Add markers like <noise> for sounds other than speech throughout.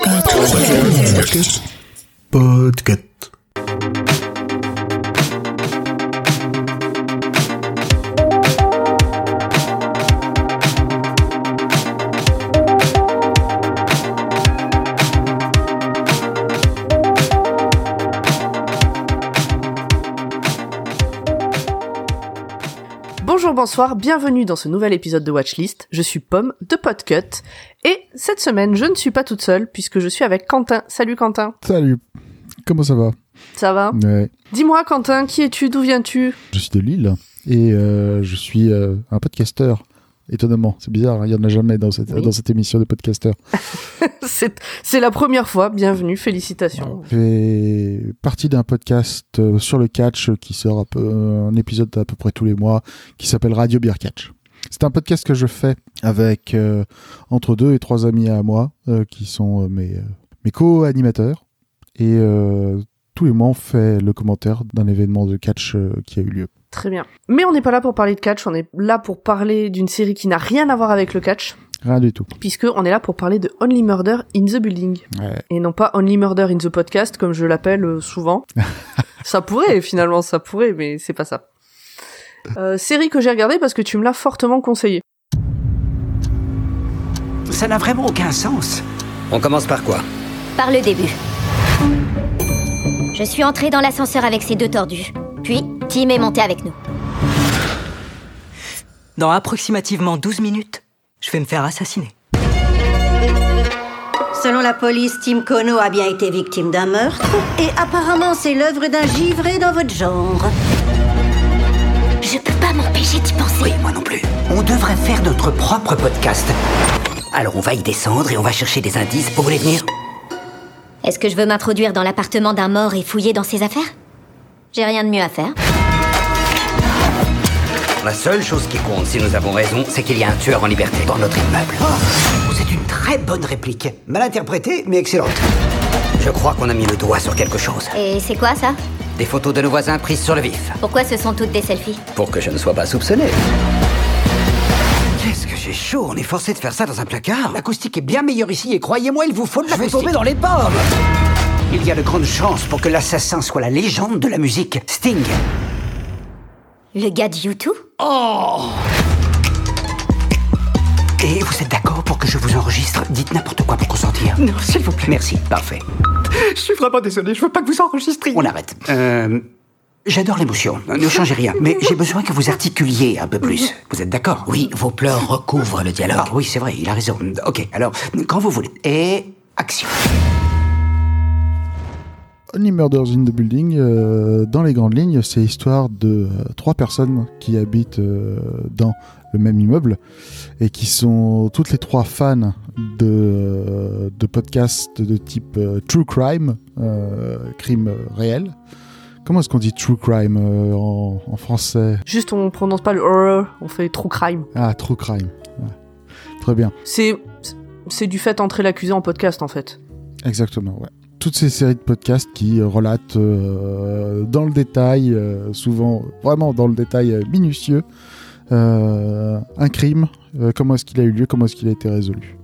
Podcast. Bonjour, bonsoir, bienvenue dans ce nouvel épisode de Watchlist. Je suis Pomme de Podcut et cette semaine je ne suis pas toute seule puisque je suis avec Quentin. Salut Quentin. Salut. Comment ça va? Ça va? Ouais. Dis-moi Quentin, qui es-tu? D'où viens-tu? Je suis de Lille et euh, je suis euh, un podcasteur. Étonnamment, c'est bizarre, hein, il y en a jamais dans cette, Oui. dans cette émission de podcasteur. <laughs> C'est la première fois, bienvenue, félicitations. Je fais partie d'un podcast euh, sur le catch euh, qui sort un, peu, un épisode à peu près tous les mois qui s'appelle Radio Beer Catch. C'est un podcast que je fais avec euh, entre deux et trois amis à moi euh, qui sont euh, mes, euh, mes co-animateurs. Et euh, tous les mois, on fait le commentaire d'un événement de catch euh, qui a eu lieu. Très bien. Mais on n'est pas là pour parler de catch, on est là pour parler d'une série qui n'a rien à voir avec le catch, Rien du tout. puisque on est là pour parler de Only Murder in the Building. Ouais. Et non pas Only Murder in the Podcast, comme je l'appelle euh, souvent. <laughs> ça pourrait, finalement, ça pourrait, mais c'est pas ça. Euh, série que j'ai regardée parce que tu me l'as fortement conseillé. Ça n'a vraiment aucun sens. On commence par quoi? Par le début. Je suis entrée dans l'ascenseur avec ces deux tordus. Puis, Tim est monté avec nous. Dans approximativement 12 minutes, je vais me faire assassiner. Selon la police, Tim Kono a bien été victime d'un meurtre et apparemment c'est l'œuvre d'un givré dans votre genre. Je peux pas m'empêcher d'y penser. Oui, moi non plus. On devrait faire notre propre podcast. Alors on va y descendre et on va chercher des indices pour les venir. Est-ce que je veux m'introduire dans l'appartement d'un mort et fouiller dans ses affaires? J'ai rien de mieux à faire. La seule chose qui compte, si nous avons raison, c'est qu'il y a un tueur en liberté dans notre immeuble. C'est une très bonne réplique. Mal interprétée, mais excellente. Je crois qu'on a mis le doigt sur quelque chose. Et c'est quoi ça? Des photos de nos voisins prises sur le vif, Pourquoi ce sont toutes des selfies? Pour que je ne sois pas soupçonné. Qu'est-ce que j'ai chaud On est forcé de faire ça dans un placard L'acoustique est bien meilleure ici et croyez-moi, il vous faut de Je vais tomber dans les pommes Il y a de grandes chances pour que l'assassin soit la légende de la musique, Sting. Le gars de YouTube? Et vous êtes d'accord pour que je vous enregistre? Dites n'importe quoi pour consentir. Non, s'il vous plaît. Merci, parfait. Je suis vraiment désolé, je veux pas que vous enregistriez. On arrête. Euh, J'adore l'émotion, ne <laughs> changez rien, mais j'ai besoin que vous articuliez un peu plus. <laughs> Vous êtes d'accord? Oui, vos pleurs recouvrent le dialogue. Ah oui, c'est vrai, il a raison. Ok, alors, quand vous voulez. Et action. Only Murders in the Building, euh, dans les grandes lignes, c'est l'histoire de euh, trois personnes qui habitent euh, dans le même immeuble et qui sont toutes les trois fans de, de podcasts de type True Crime, crime réel. Comment est-ce qu'on dit True Crime en, en français? Juste, on prononce pas le horror, on fait true crime. Ah, True Crime. Ouais. Très bien. C'est, c'est du fait entrer l'accusé en podcast, en fait. Exactement, ouais. Toutes ces séries de podcasts qui euh, relatent euh, dans le détail, euh, souvent vraiment dans le détail minutieux, un crime, comment est-ce qu'il a eu lieu, comment est-ce qu'il a été résolu.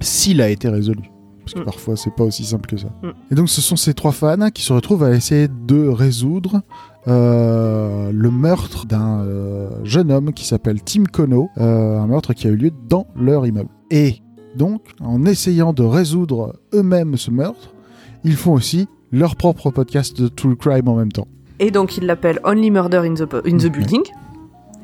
S'il a été résolu. Parce que Mm. parfois c'est pas aussi simple que ça. Mm. Et donc ce sont ces trois fans qui se retrouvent à essayer de résoudre euh, le meurtre d'un euh, jeune homme qui s'appelle Tim Kono, euh, un meurtre qui a eu lieu dans leur immeuble. Et donc, en essayant de résoudre eux-mêmes ce meurtre, ils font aussi leur propre podcast de True Crime en même temps. Et donc, il l'appelle Only Murder in the, in the Building,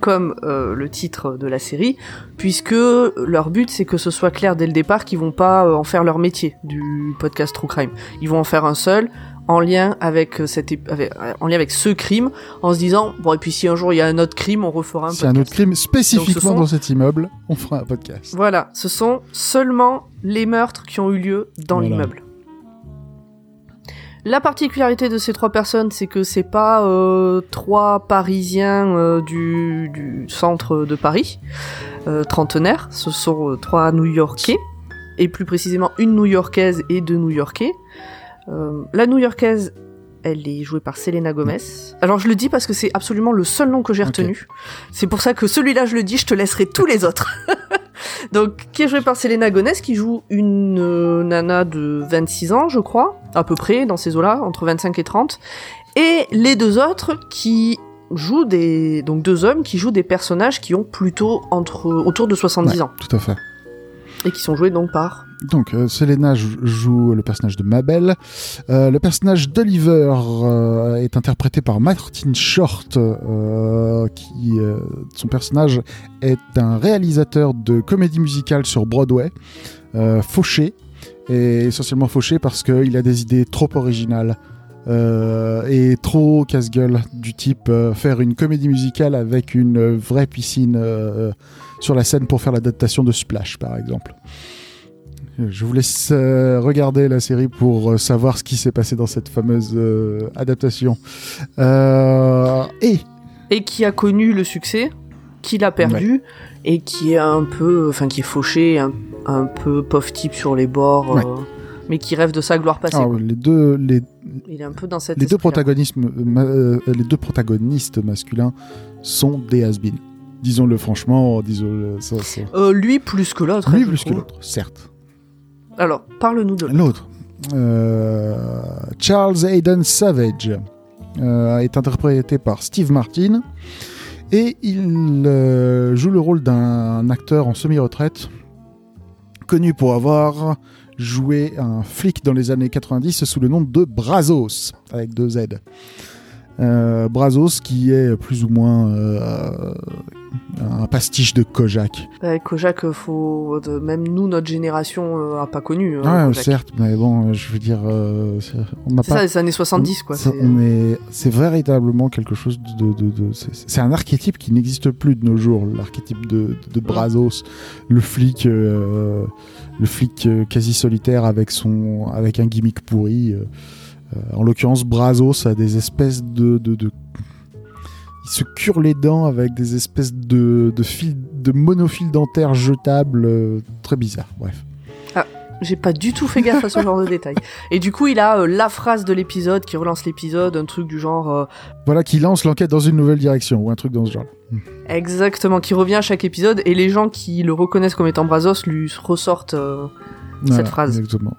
comme euh, le titre de la série, puisque leur but, c'est que ce soit clair dès le départ qu'ils vont pas euh, en faire leur métier du podcast True Crime. Ils vont en faire un seul, en lien avec, euh, avec- euh, en lien avec ce crime, en se disant, bon, et puis si un jour il y a un autre crime, on refera un C'est un podcast. autre crime spécifiquement sont- dans cet immeuble, on fera un podcast. Voilà, ce sont seulement les meurtres qui ont eu lieu dans Voilà. l'immeuble. La particularité de ces trois personnes, c'est que c'est pas euh, trois Parisiens euh, du, du centre de Paris, euh, trentenaires, ce sont trois New-Yorkais, et plus précisément une New-Yorkaise et deux New-Yorkais. Euh, la New-Yorkaise, elle est jouée par Selena Gomez. Alors je le dis parce que c'est absolument le seul nom que j'ai retenu. C'est pour ça que celui-là je le dis, je te laisserai tous les autres. <laughs> Donc, qui est joué par Selena Gomez, qui joue une euh, nana de 26 ans, je crois, à peu près, dans ces eaux-là, entre 25 et 30. Et les deux autres qui jouent des... Donc deux hommes qui jouent des personnages qui ont plutôt entre... autour de 70 Ouais, ans. Tout à fait. Et qui sont joués donc par... Donc, euh, Selena jou- joue le personnage de Mabel. Euh, le personnage d'Oliver euh, est interprété par Martin Short, qui son personnage est un réalisateur de comédie musicale sur Broadway, fauché, et essentiellement fauché parce qu'il a des idées trop originales. et trop casse-gueule du type faire une comédie musicale avec une vraie piscine sur la scène pour faire l'adaptation de Splash par exemple. Je vous laisse euh, regarder la série pour euh, savoir ce qui s'est passé dans cette fameuse euh, adaptation. Et Et qui a connu le succès, qui l'a perdu, et qui est un peu... Enfin, qui est fauché, un, un peu pauvre type sur les bords, Ouais. mais qui rêve de sa gloire passée. alors, quoi. les deux, les, Il est un peu dans cette les deux protagonistes, ma- les deux protagonistes masculins sont des has Disons-le franchement, disons-le. ça, ça- Euh, lui plus que l'autre. Lui plus que l'autre, certes. Alors, parle-nous de L'autre, euh, Charles Hayden Savage, euh, est interprété par Steve Martin et il euh, joue le rôle d'un acteur en semi-retraite connu pour avoir joué un flic dans les années 90 sous le nom de Brazos avec deux Z. Euh, Brazos qui est plus ou moins euh, un pastiche de Kojak. Ouais, Kojak, euh, faut... de- même nous, notre génération, euh, a pas connu. hein, Ah, Kojak. certes, mais bon, je veux dire, euh, c'est- on n'a C'est pas ça, les années 70, quoi. C'est- on est, c'est véritablement quelque chose de, de, de- c'est, c'est un archétype qui n'existe plus de nos jours, l'archétype de, de Brazos, le flic, euh, le flic euh, quasi solitaire avec son, avec un gimmick pourri. Euh, en l'occurrence, Brazos a des espèces de, de, de- il se cure les dents avec des espèces de, de fils, de monofils dentaires jetables, euh, très bizarre. Bref. J'ai pas du tout fait gaffe à ce genre de détails. Et du coup, il a euh, la phrase de l'épisode qui relance l'épisode, un truc du genre euh, Voilà qui lance l'enquête dans une nouvelle direction ou un truc dans ce genre. exactement, qui revient à chaque épisode, et les gens qui le reconnaissent comme étant Brazos lui ressortent Voilà, phrase. Exactement.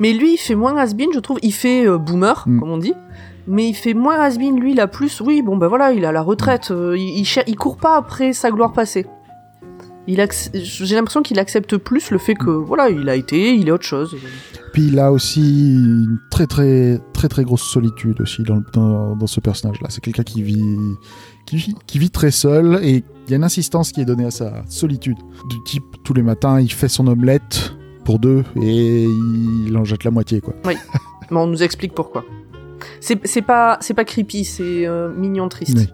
Mais lui, il fait moins has-been, je trouve. Il fait euh, boomer, Mm. comme on dit. Mais il fait moins has-been, lui, il a plus. Oui, bon, ben voilà, il a la retraite. euh, il, il, court pas après sa gloire passée. Il ac- J'ai l'impression qu'il accepte plus le fait que, voilà, il a été, il est autre chose. Puis il a aussi une très très très très grosse solitude aussi dans, le- dans, dans ce personnage-là. C'est quelqu'un qui vit, qui vit qui vit très seul et il y a une insistance qui est donnée à sa solitude. Du type tous les matins il fait son omelette pour deux et il en jette la moitié quoi. <laughs> Mais on nous explique pourquoi. C'est pas, c'est pas creepy, c'est euh, mignon triste. Oui.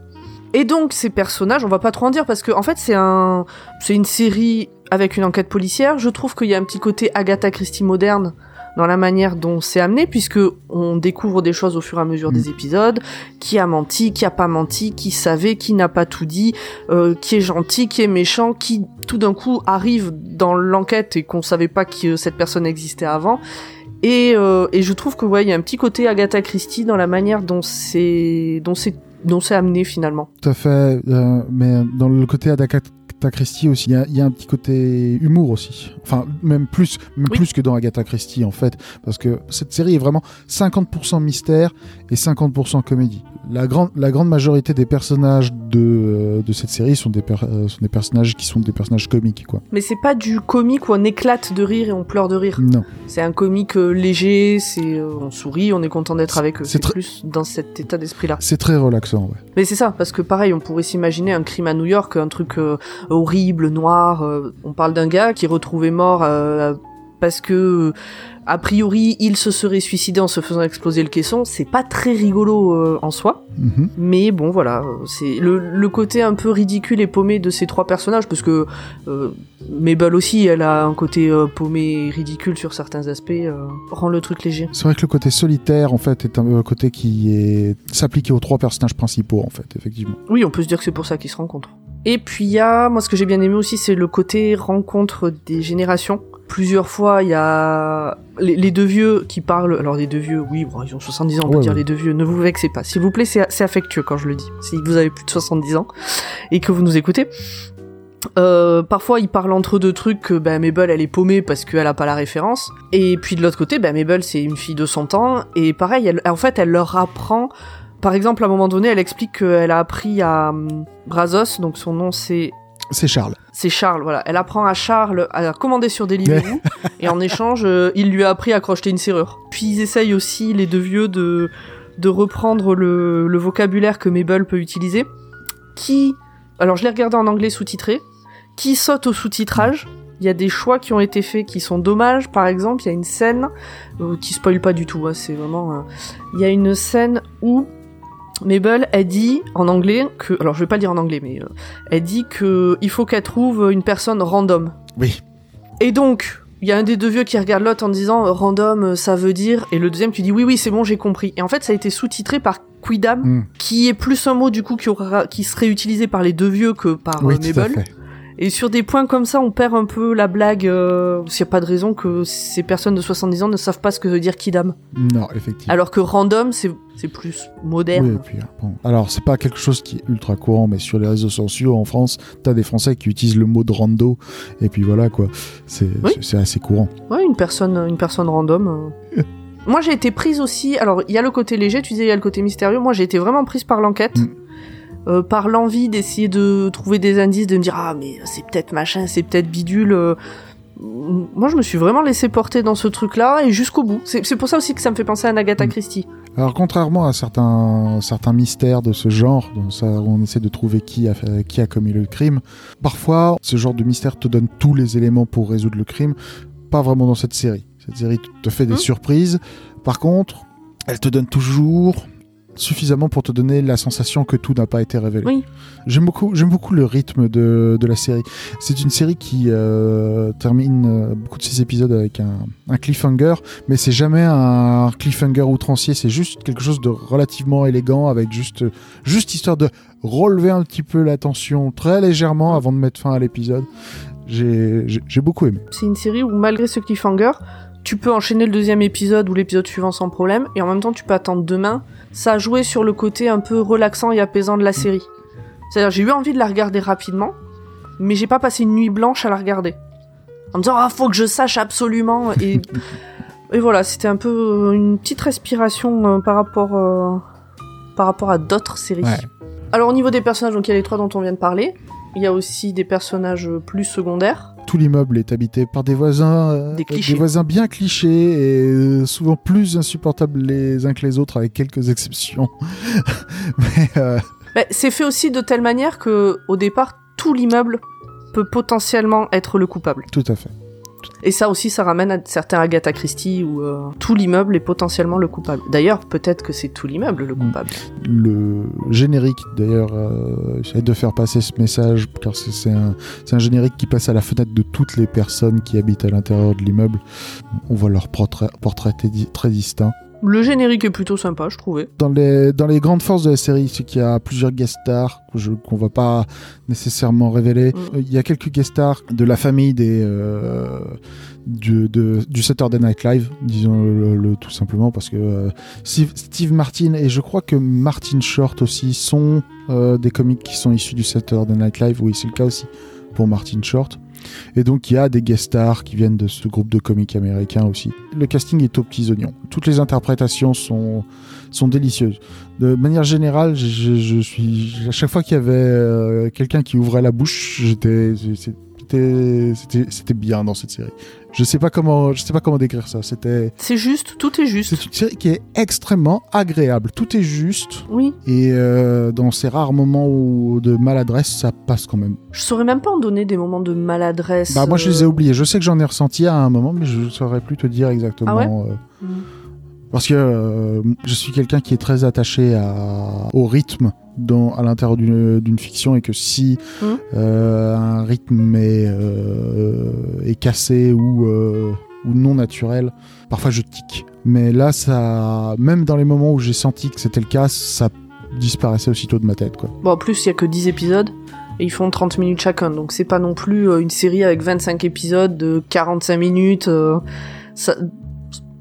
Et donc ces personnages, on va pas trop en dire parce que en fait c'est un, c'est une série avec une enquête policière. Je trouve qu'il y a un petit côté Agatha Christie moderne dans la manière dont c'est amené puisque on découvre des choses au fur et à mesure des épisodes. Qui a menti, qui a pas menti, qui savait, qui n'a pas tout dit, euh, qui est gentil, qui est méchant, qui tout d'un coup arrive dans l'enquête et qu'on savait pas que cette personne existait avant. Et, euh, et je trouve que ouais, il y a un petit côté Agatha Christie dans la manière dont c'est dont c'est dont c'est amené finalement. Tout à fait. euh, mais dans le côté Agatha Christie aussi, il y a- il y, a un petit côté humour aussi. Enfin, même plus, même Oui. plus que dans Agatha Christie en fait, parce que cette série est vraiment 50% mystère et 50% comédie. La grande, la grande majorité des personnages de, euh, de cette série sont des, per- euh, sont des personnages qui sont des personnages comiques, quoi. Mais c'est pas du comique où on éclate de rire et on pleure de rire. Non. C'est un comique euh, léger, c'est euh, on sourit, on est content d'être avec eux. c'est plus dans cet état d'esprit là. C'est très relaxant, ouais. Mais c'est ça, parce que pareil, on pourrait s'imaginer un crime à New York, un truc euh, horrible, noir. euh, on parle d'un gars qui est retrouvé mort euh, parce que, euh, a priori, il se serait suicidé en se faisant exploser le caisson. C'est pas très rigolo euh, en soi. Mhm. Mais bon, voilà, c'est le, le côté un peu ridicule et paumé de ces trois personnages, parce que euh, Mabel aussi, elle a un côté euh, paumé et ridicule sur certains aspects, rend le truc léger. C'est vrai que le côté solitaire, en fait, est un côté qui est s'applique aux trois personnages principaux, en fait, effectivement. Oui, on peut se dire que c'est pour ça qu'ils se rencontrent. Et puis il y a, moi ce que j'ai bien aimé aussi, c'est le côté rencontre des générations. Plusieurs fois, il y a les, les deux vieux qui parlent. Alors les deux vieux, oui, bon, ils ont 70 ans, on peut Ouais, dire ouais. les deux vieux. Ne vous vexez pas, s'il vous plaît, c'est affectueux quand je le dis. Si vous avez plus de 70 ans et que vous nous écoutez. Euh, parfois, ils parlent entre deux trucs que ben, Mabel, elle est paumée parce qu'elle a pas la référence. Et puis de l'autre côté, ben, Mabel, c'est une fille de son temps. Et pareil, elle, en fait, elle leur apprend. Par exemple, à un moment donné, elle explique qu'elle a appris à hum, Brazos, donc son nom c'est C'est Charles. c'est Charles, voilà. Elle apprend à Charles à commander sur Deliveroo <laughs> et en échange, euh, il lui a appris à crocheter une serrure. Puis ils essayent aussi, les deux vieux, de, de reprendre le, le vocabulaire que Mabel peut utiliser. Qui, alors je l'ai regardé en anglais sous-titré, qui saute au sous-titrage. Il y a des choix qui ont été faits qui sont dommages. Par exemple, il y a une scène euh, qui spoil pas du tout. hein, c'est vraiment. euh, Il y a une scène où Mabel a dit en anglais que, alors je vais pas le dire en anglais, mais euh, elle dit que il faut qu'elle trouve une personne random. Oui. Et donc, il y a un des deux vieux qui regarde l'autre en disant euh, random, euh, ça veut dire, et le deuxième qui dit oui, oui, c'est bon, j'ai compris. Et en fait, ça a été sous-titré par Quidam, Mm. qui est plus un mot du coup qui, aura, qui serait utilisé par les deux vieux que par Oui, euh, tout à Mabel. fait. Et sur des points comme ça, on perd un peu la blague, euh, s'il n'y a pas de raison que ces personnes de 70 ans ne savent pas ce que veut dire Kidam. Non, effectivement. Alors que random, c'est c'est plus moderne. Oui, et puis, bon. Alors, c'est pas quelque chose qui est ultra courant, mais sur les réseaux sociaux en France, t'as des Français qui utilisent le mot de rando, et puis voilà quoi. C'est Oui. c'est- c'est assez courant. Ouais, une personne, une personne random. euh. <laughs> Moi, j'ai été prise aussi. Alors, il y a le côté léger, tu disais, il y a le côté mystérieux. Moi, j'ai été vraiment prise par l'enquête, Mm. Euh, par l'envie d'essayer de trouver des indices, de me dire ah mais c'est peut-être machin, c'est peut-être bidule. euh. Moi, je me suis vraiment laissé porter dans ce truc-là et jusqu'au bout. C'est pour ça aussi que ça me fait penser à Agatha Mm. Christie. Alors, contrairement à certains, certains mystères de ce genre, ça, où on essaie de trouver qui a, qui a commis le crime, parfois, ce genre de mystère te donne tous les éléments pour résoudre le crime. Pas vraiment dans cette série. Cette série te fait des Mm. surprises. Par contre, elle te donne toujours suffisamment pour te donner la sensation que tout n'a pas été révélé. Oui. J'aime beaucoup, j'aime beaucoup le rythme de, de la série. C'est une série qui euh, termine euh, beaucoup de ses épisodes avec un, un cliffhanger, mais c'est jamais un cliffhanger outrancier. C'est juste quelque chose de relativement élégant, avec juste, juste histoire de relever un petit peu la tension très légèrement avant de mettre fin à l'épisode. J'ai beaucoup aimé. C'est une série où malgré ce cliffhanger, tu peux enchaîner le deuxième épisode ou l'épisode suivant sans problème, et en même temps tu peux attendre demain. Ça a joué sur le côté un peu relaxant et apaisant de la série. C'est-à-dire j'ai eu envie de la regarder rapidement, mais j'ai pas passé une nuit blanche à la regarder. En me disant ah faut que je sache absolument et <laughs> et voilà c'était un peu une petite respiration euh, par rapport euh, par rapport à d'autres séries. Ouais. Alors au niveau des personnages donc il y a les trois dont on vient de parler. Il y a aussi des personnages plus secondaires. Tout l'immeuble est habité par des voisins, euh, Des voisins bien clichés et euh, souvent plus insupportables les uns que les autres, avec quelques exceptions. <laughs> Mais euh, Bah, c'est fait aussi de telle manière que, au départ, tout l'immeuble peut potentiellement être le coupable. tout à fait. Et ça aussi, ça ramène à certains Agatha Christie où euh, tout l'immeuble est potentiellement le coupable. D'ailleurs, peut-être que c'est tout l'immeuble le Mm. coupable. le générique d'ailleurs euh, j'essaie de faire passer ce message car c'est un, générique qui passe à la fenêtre de toutes les personnes qui habitent à l'intérieur de l'immeuble on voit leur portrait, très distinct Le générique est plutôt sympa, je trouvais. dans les, dans les grandes forces de la série c'est qu'il y a plusieurs guest stars qu'on va pas nécessairement révéler Mm. Euh, il y a quelques guest stars de la famille des euh, du, de, du Saturday Night Live disons le, le- tout simplement parce que euh, Steve, Steve Martin et je crois que Martin Short aussi sont euh, des comiques qui sont issus du Saturday Night Live. Oui, c'est le cas aussi pour Martin Short. Et donc il y a des guest stars qui viennent de ce groupe de comiques américains aussi. Le casting est aux petits oignons. Toutes les interprétations sont, sont délicieuses. De manière générale, je, suis à chaque fois qu'il y avait euh, quelqu'un qui ouvrait la bouche, j'étais c'était c'était bien dans cette série. Je sais pas comment je sais pas comment décrire ça. C'était C'est juste, tout est juste. c'est une série qui est extrêmement agréable. Tout est juste. Oui. Et euh, dans ces rares moments où de maladresse, ça passe quand même. Je saurais même pas en donner des moments de maladresse. Bah, moi, je les ai euh, oubliés. Je sais que j'en ai ressenti à un moment, mais je ne saurais plus te dire exactement. Ah ouais euh, Mm. Parce que euh, je suis quelqu'un qui est très attaché à, au rythme dans, à l'intérieur d'une fiction et que si Mm. euh, un rythme est, euh, est cassé ou, euh, ou non naturel, parfois je tic. Mais là, ça, même dans les moments où j'ai senti que c'était le cas, ça disparaissait aussitôt de ma tête. Quoi. Bon, en plus, il y a que 10 épisodes. Et ils font 30 minutes chacun, donc c'est pas non plus euh, une série avec 25 épisodes de 45 minutes. euh, ça,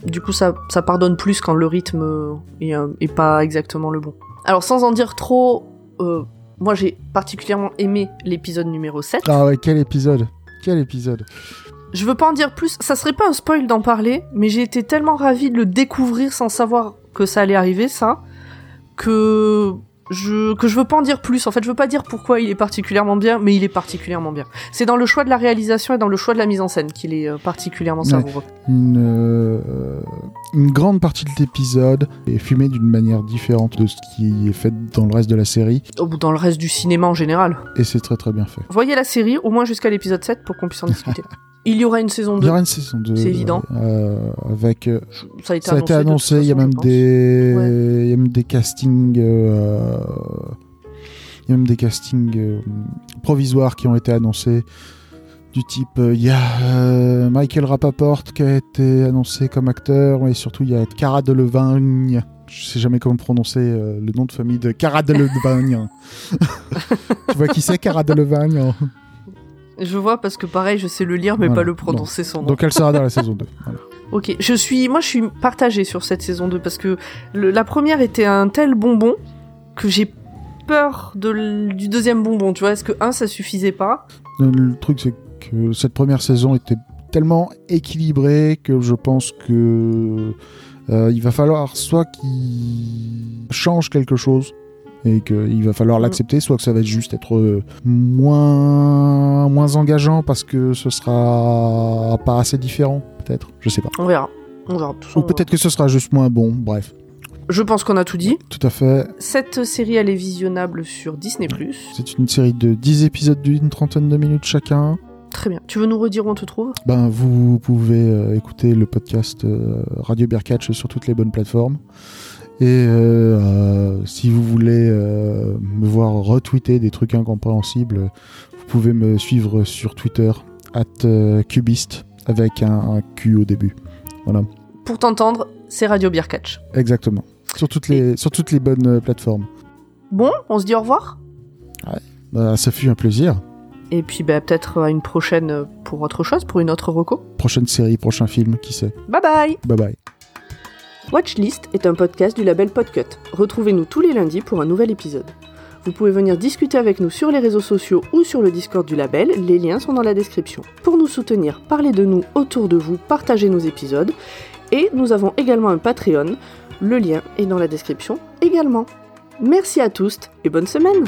du coup, ça, ça pardonne plus quand le rythme euh, est, euh, est pas exactement le bon. Alors, sans en dire trop, euh, moi j'ai particulièrement aimé l'épisode numéro 7. Ah ouais, quel épisode Quel épisode Je veux pas en dire plus, ça serait pas un spoil d'en parler, mais j'ai été tellement ravie de le découvrir sans savoir que ça allait arriver, ça, que je, que je veux pas en dire plus. En fait, je veux pas dire pourquoi il est particulièrement bien, mais il est particulièrement bien. C'est dans le choix de la réalisation et dans le choix de la mise en scène qu'il est euh, particulièrement Ouais. savoureux. une, euh, une grande partie de l'épisode est filmée d'une manière différente de ce qui est fait dans le reste de la série, Ou dans le reste du cinéma en général. et c'est très très bien fait. Voyez la série, au moins jusqu'à l'épisode 7, pour qu'on puisse en discuter. <laughs> Il y aura une saison Il 2. y aura une saison 2. C'est évident. euh, avec, euh, Ça a été ça a été annoncé, il y a même des, Ouais. il y a même des castings, euh, il y a même des castings euh, provisoires qui ont été annoncés. Du type, il y a Michael Rapaport qui a été annoncé comme acteur, et surtout il y a Cara Delevingne. Je sais jamais comment prononcer le nom de famille de Cara Delevingne. <laughs> tu vois qui c'est Cara Delevingne pense. Je vois parce que pareil, je sais le lire, mais Voilà. pas le prononcer son nom. Donc elle sera dans la saison 2. <laughs> Voilà. Ok, je suis, moi je suis partagée sur cette saison 2 parce que le- la première était un tel bonbon que j'ai peur de du deuxième bonbon. Tu vois, est-ce que un ça suffisait pas? Le, le truc, c'est que cette première saison était tellement équilibrée que je pense que euh, il va falloir soit qu'il change quelque chose et qu'il va falloir Mm. l'accepter, soit que ça va juste être euh, moins moins engageant parce que ce sera pas assez différent, peut-être. Je sais pas. On verra. On verra. tout ça, Ou peut-être que ce sera juste moins bon. Bref, Je pense qu'on a tout dit. tout à fait. Cette série, elle est visionnable sur Disney+. C'est une série de 10 épisodes d'une trentaine de minutes chacun. Très bien. Tu veux nous redire où on te trouve? Ben, vous pouvez euh, écouter le podcast euh, Radio Bearcatch sur toutes les bonnes plateformes. Et euh, euh, si vous voulez euh, me voir retweeter des trucs incompréhensibles, vous pouvez me suivre sur Twitter, at cubiste, avec un, un Q au début. Voilà, Pour t'entendre, c'est Radio Beer Catch. exactement. Sur toutes les, sur toutes les bonnes plateformes. Bon, on se dit au revoir Bah, ça fut un plaisir. Et puis bah, peut-être à une prochaine pour autre chose, pour une autre reco. Prochaine série, prochain film, qui sait. Bye bye Bye bye. Watchlist est un podcast du label Podcut. Retrouvez-nous tous les lundis pour un nouvel épisode. Vous pouvez venir discuter avec nous sur les réseaux sociaux ou sur le Discord du label, les liens sont dans la description. Pour nous soutenir, parlez de nous autour de vous, partagez nos épisodes. Et nous avons également un Patreon, le lien est dans la description également. Merci à tous et bonne semaine